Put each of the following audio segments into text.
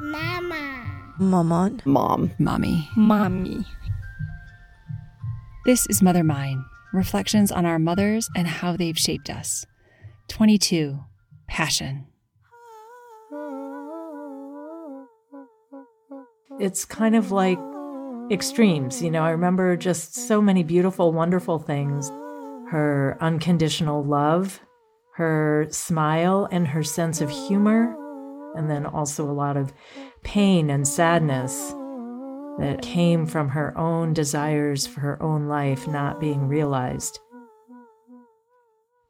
Mama. Maman. Mom. Mommy. Mommy. This is Mother Mine reflections on our mothers and how they've shaped us. 22. Passion. It's kind of like extremes. You know, I remember just so many beautiful, wonderful things her unconditional love, her smile, and her sense of humor, and then also a lot of pain and sadness that came from her own desires for her own life not being realized.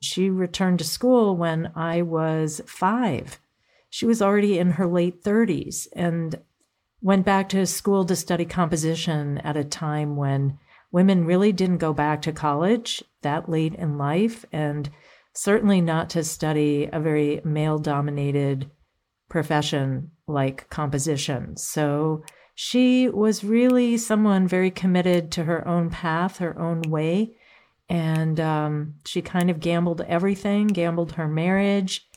She returned to school when I was five. She was already in her late 30s and went back to school to study composition at a time when women really didn't go back to college that late in life, and certainly not to study a very male dominated profession like composition. So she was really someone very committed to her own path, her own way. And um, she kind of gambled everything, gambled her marriage,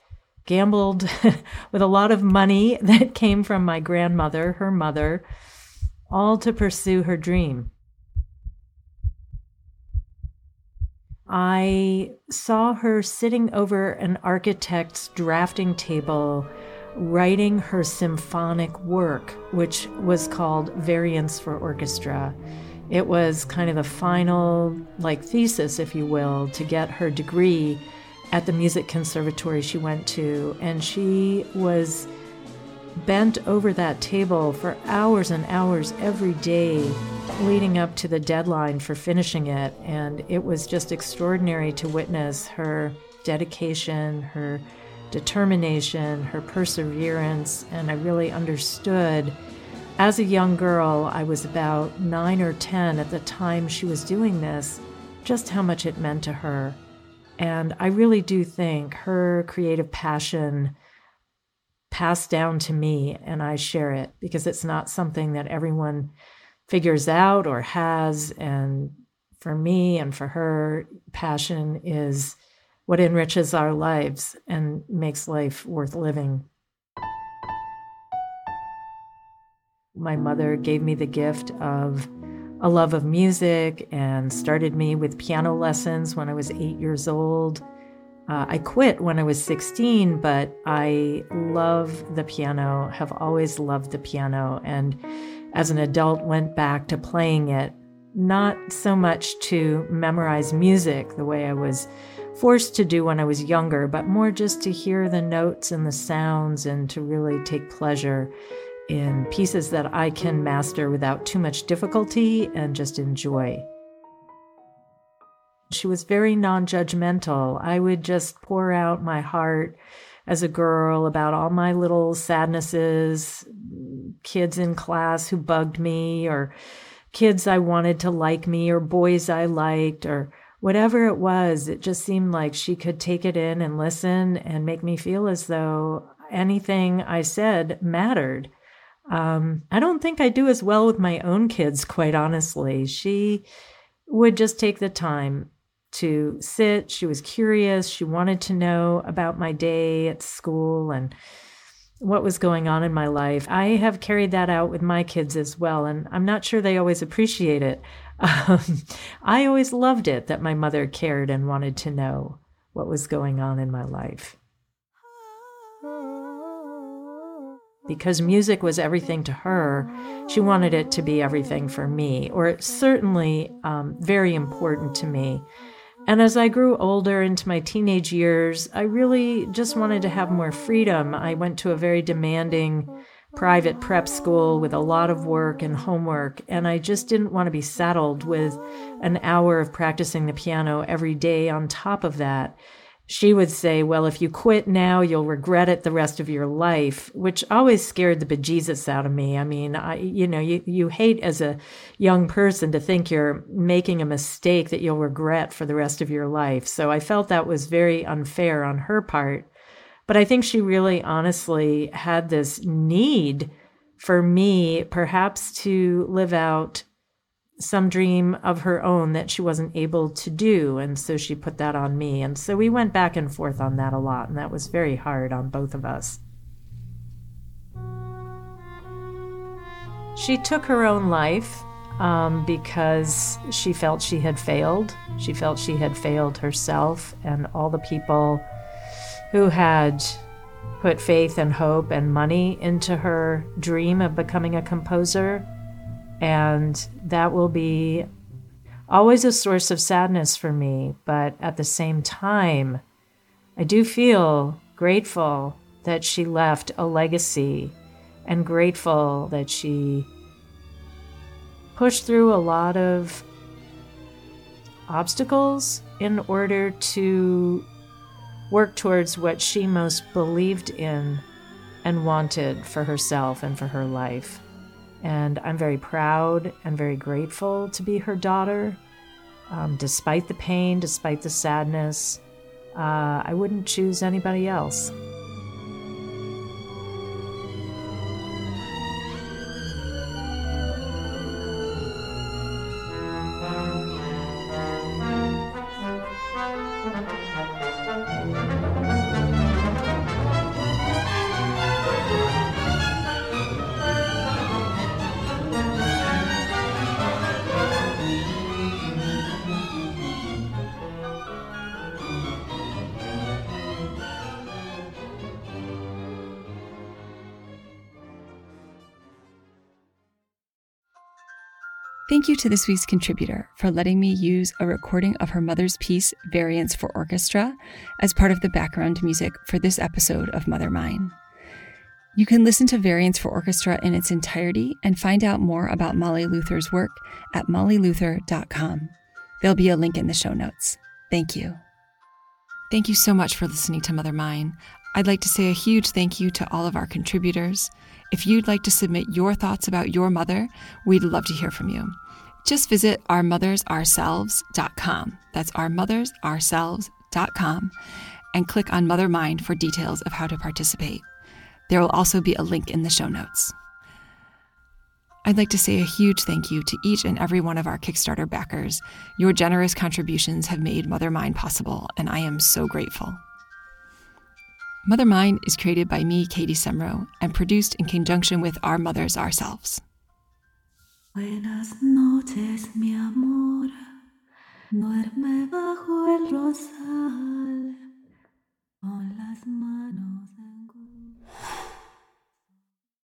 gambled with a lot of money that came from my grandmother, her mother, all to pursue her dream. I saw her sitting over an architect's drafting table writing her symphonic work, which was called Variants for Orchestra. It was kind of the final, like, thesis, if you will, to get her degree at the music conservatory she went to. And she was bent over that table for hours and hours every day leading up to the deadline for finishing it. And it was just extraordinary to witness her dedication, her determination, her perseverance. And I really understood. As a young girl, I was about nine or 10 at the time she was doing this, just how much it meant to her. And I really do think her creative passion passed down to me and I share it because it's not something that everyone figures out or has. And for me and for her, passion is what enriches our lives and makes life worth living. My mother gave me the gift of a love of music and started me with piano lessons when I was eight years old. Uh, I quit when I was 16, but I love the piano, have always loved the piano, and as an adult went back to playing it, not so much to memorize music the way I was forced to do when I was younger, but more just to hear the notes and the sounds and to really take pleasure in pieces that I can master without too much difficulty and just enjoy. She was very non judgmental. I would just pour out my heart as a girl about all my little sadnesses, kids in class who bugged me, or kids I wanted to like me, or boys I liked, or whatever it was. It just seemed like she could take it in and listen and make me feel as though anything I said mattered. Um, I don't think I do as well with my own kids, quite honestly. She would just take the time to sit. She was curious. She wanted to know about my day at school and what was going on in my life. I have carried that out with my kids as well, and I'm not sure they always appreciate it. Um, I always loved it that my mother cared and wanted to know what was going on in my life. Because music was everything to her, she wanted it to be everything for me, or certainly um, very important to me. And as I grew older into my teenage years, I really just wanted to have more freedom. I went to a very demanding private prep school with a lot of work and homework, and I just didn't want to be saddled with an hour of practicing the piano every day on top of that she would say, Well, if you quit now, you'll regret it the rest of your life, which always scared the bejesus out of me. I mean, I, you know, you, you hate as a young person to think you're making a mistake that you'll regret for the rest of your life. So I felt that was very unfair on her part. But I think she really honestly had this need for me, perhaps to live out some dream of her own that she wasn't able to do. And so she put that on me. And so we went back and forth on that a lot. And that was very hard on both of us. She took her own life um, because she felt she had failed. She felt she had failed herself and all the people who had put faith and hope and money into her dream of becoming a composer. And that will be always a source of sadness for me. But at the same time, I do feel grateful that she left a legacy and grateful that she pushed through a lot of obstacles in order to work towards what she most believed in and wanted for herself and for her life. And I'm very proud and very grateful to be her daughter. Um, despite the pain, despite the sadness, uh, I wouldn't choose anybody else. Thank you to this week's contributor for letting me use a recording of her mother's piece, Variants for Orchestra, as part of the background music for this episode of Mother Mine. You can listen to Variants for Orchestra in its entirety and find out more about Molly Luther's work at mollyluther.com. There'll be a link in the show notes. Thank you. Thank you so much for listening to Mother Mine. I'd like to say a huge thank you to all of our contributors. If you'd like to submit your thoughts about your mother, we'd love to hear from you. Just visit ourmothersourselves.com. That's ourmothersourselves.com and click on Mother Mine for details of how to participate. There will also be a link in the show notes. I'd like to say a huge thank you to each and every one of our Kickstarter backers. Your generous contributions have made Mother Mine possible, and I am so grateful. Mother Mine is created by me, Katie Semro, and produced in conjunction with Our Mothers Ourselves. Buenas noches, mi amor. Duerme bajo el rosal con las manos.